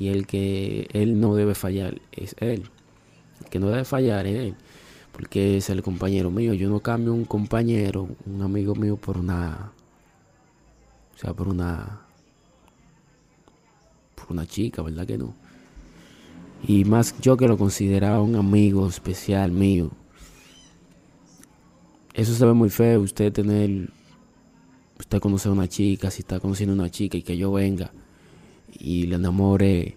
Y el que él no debe fallar es él. El que no debe fallar es él, porque es el compañero mío. Yo no cambio un compañero, un amigo mío por una, o sea, por una, por una chica, ¿verdad que no? Y más yo que lo consideraba un amigo especial mío. Eso se ve muy feo, usted tener, usted conocer a una chica, si está conociendo a una chica y que yo venga y le enamore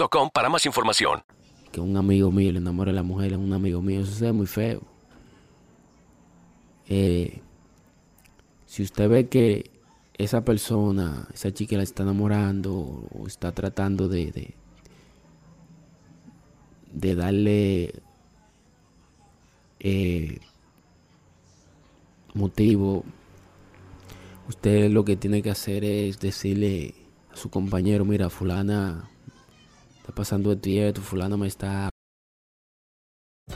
para más información. Que un amigo mío le enamore a la mujer, es un amigo mío, eso ve muy feo. Eh, si usted ve que esa persona, esa chica la está enamorando o está tratando de, de, de darle eh, motivo, usted lo que tiene que hacer es decirle a su compañero, mira, fulana Tá passando o dia tu fulano, mas está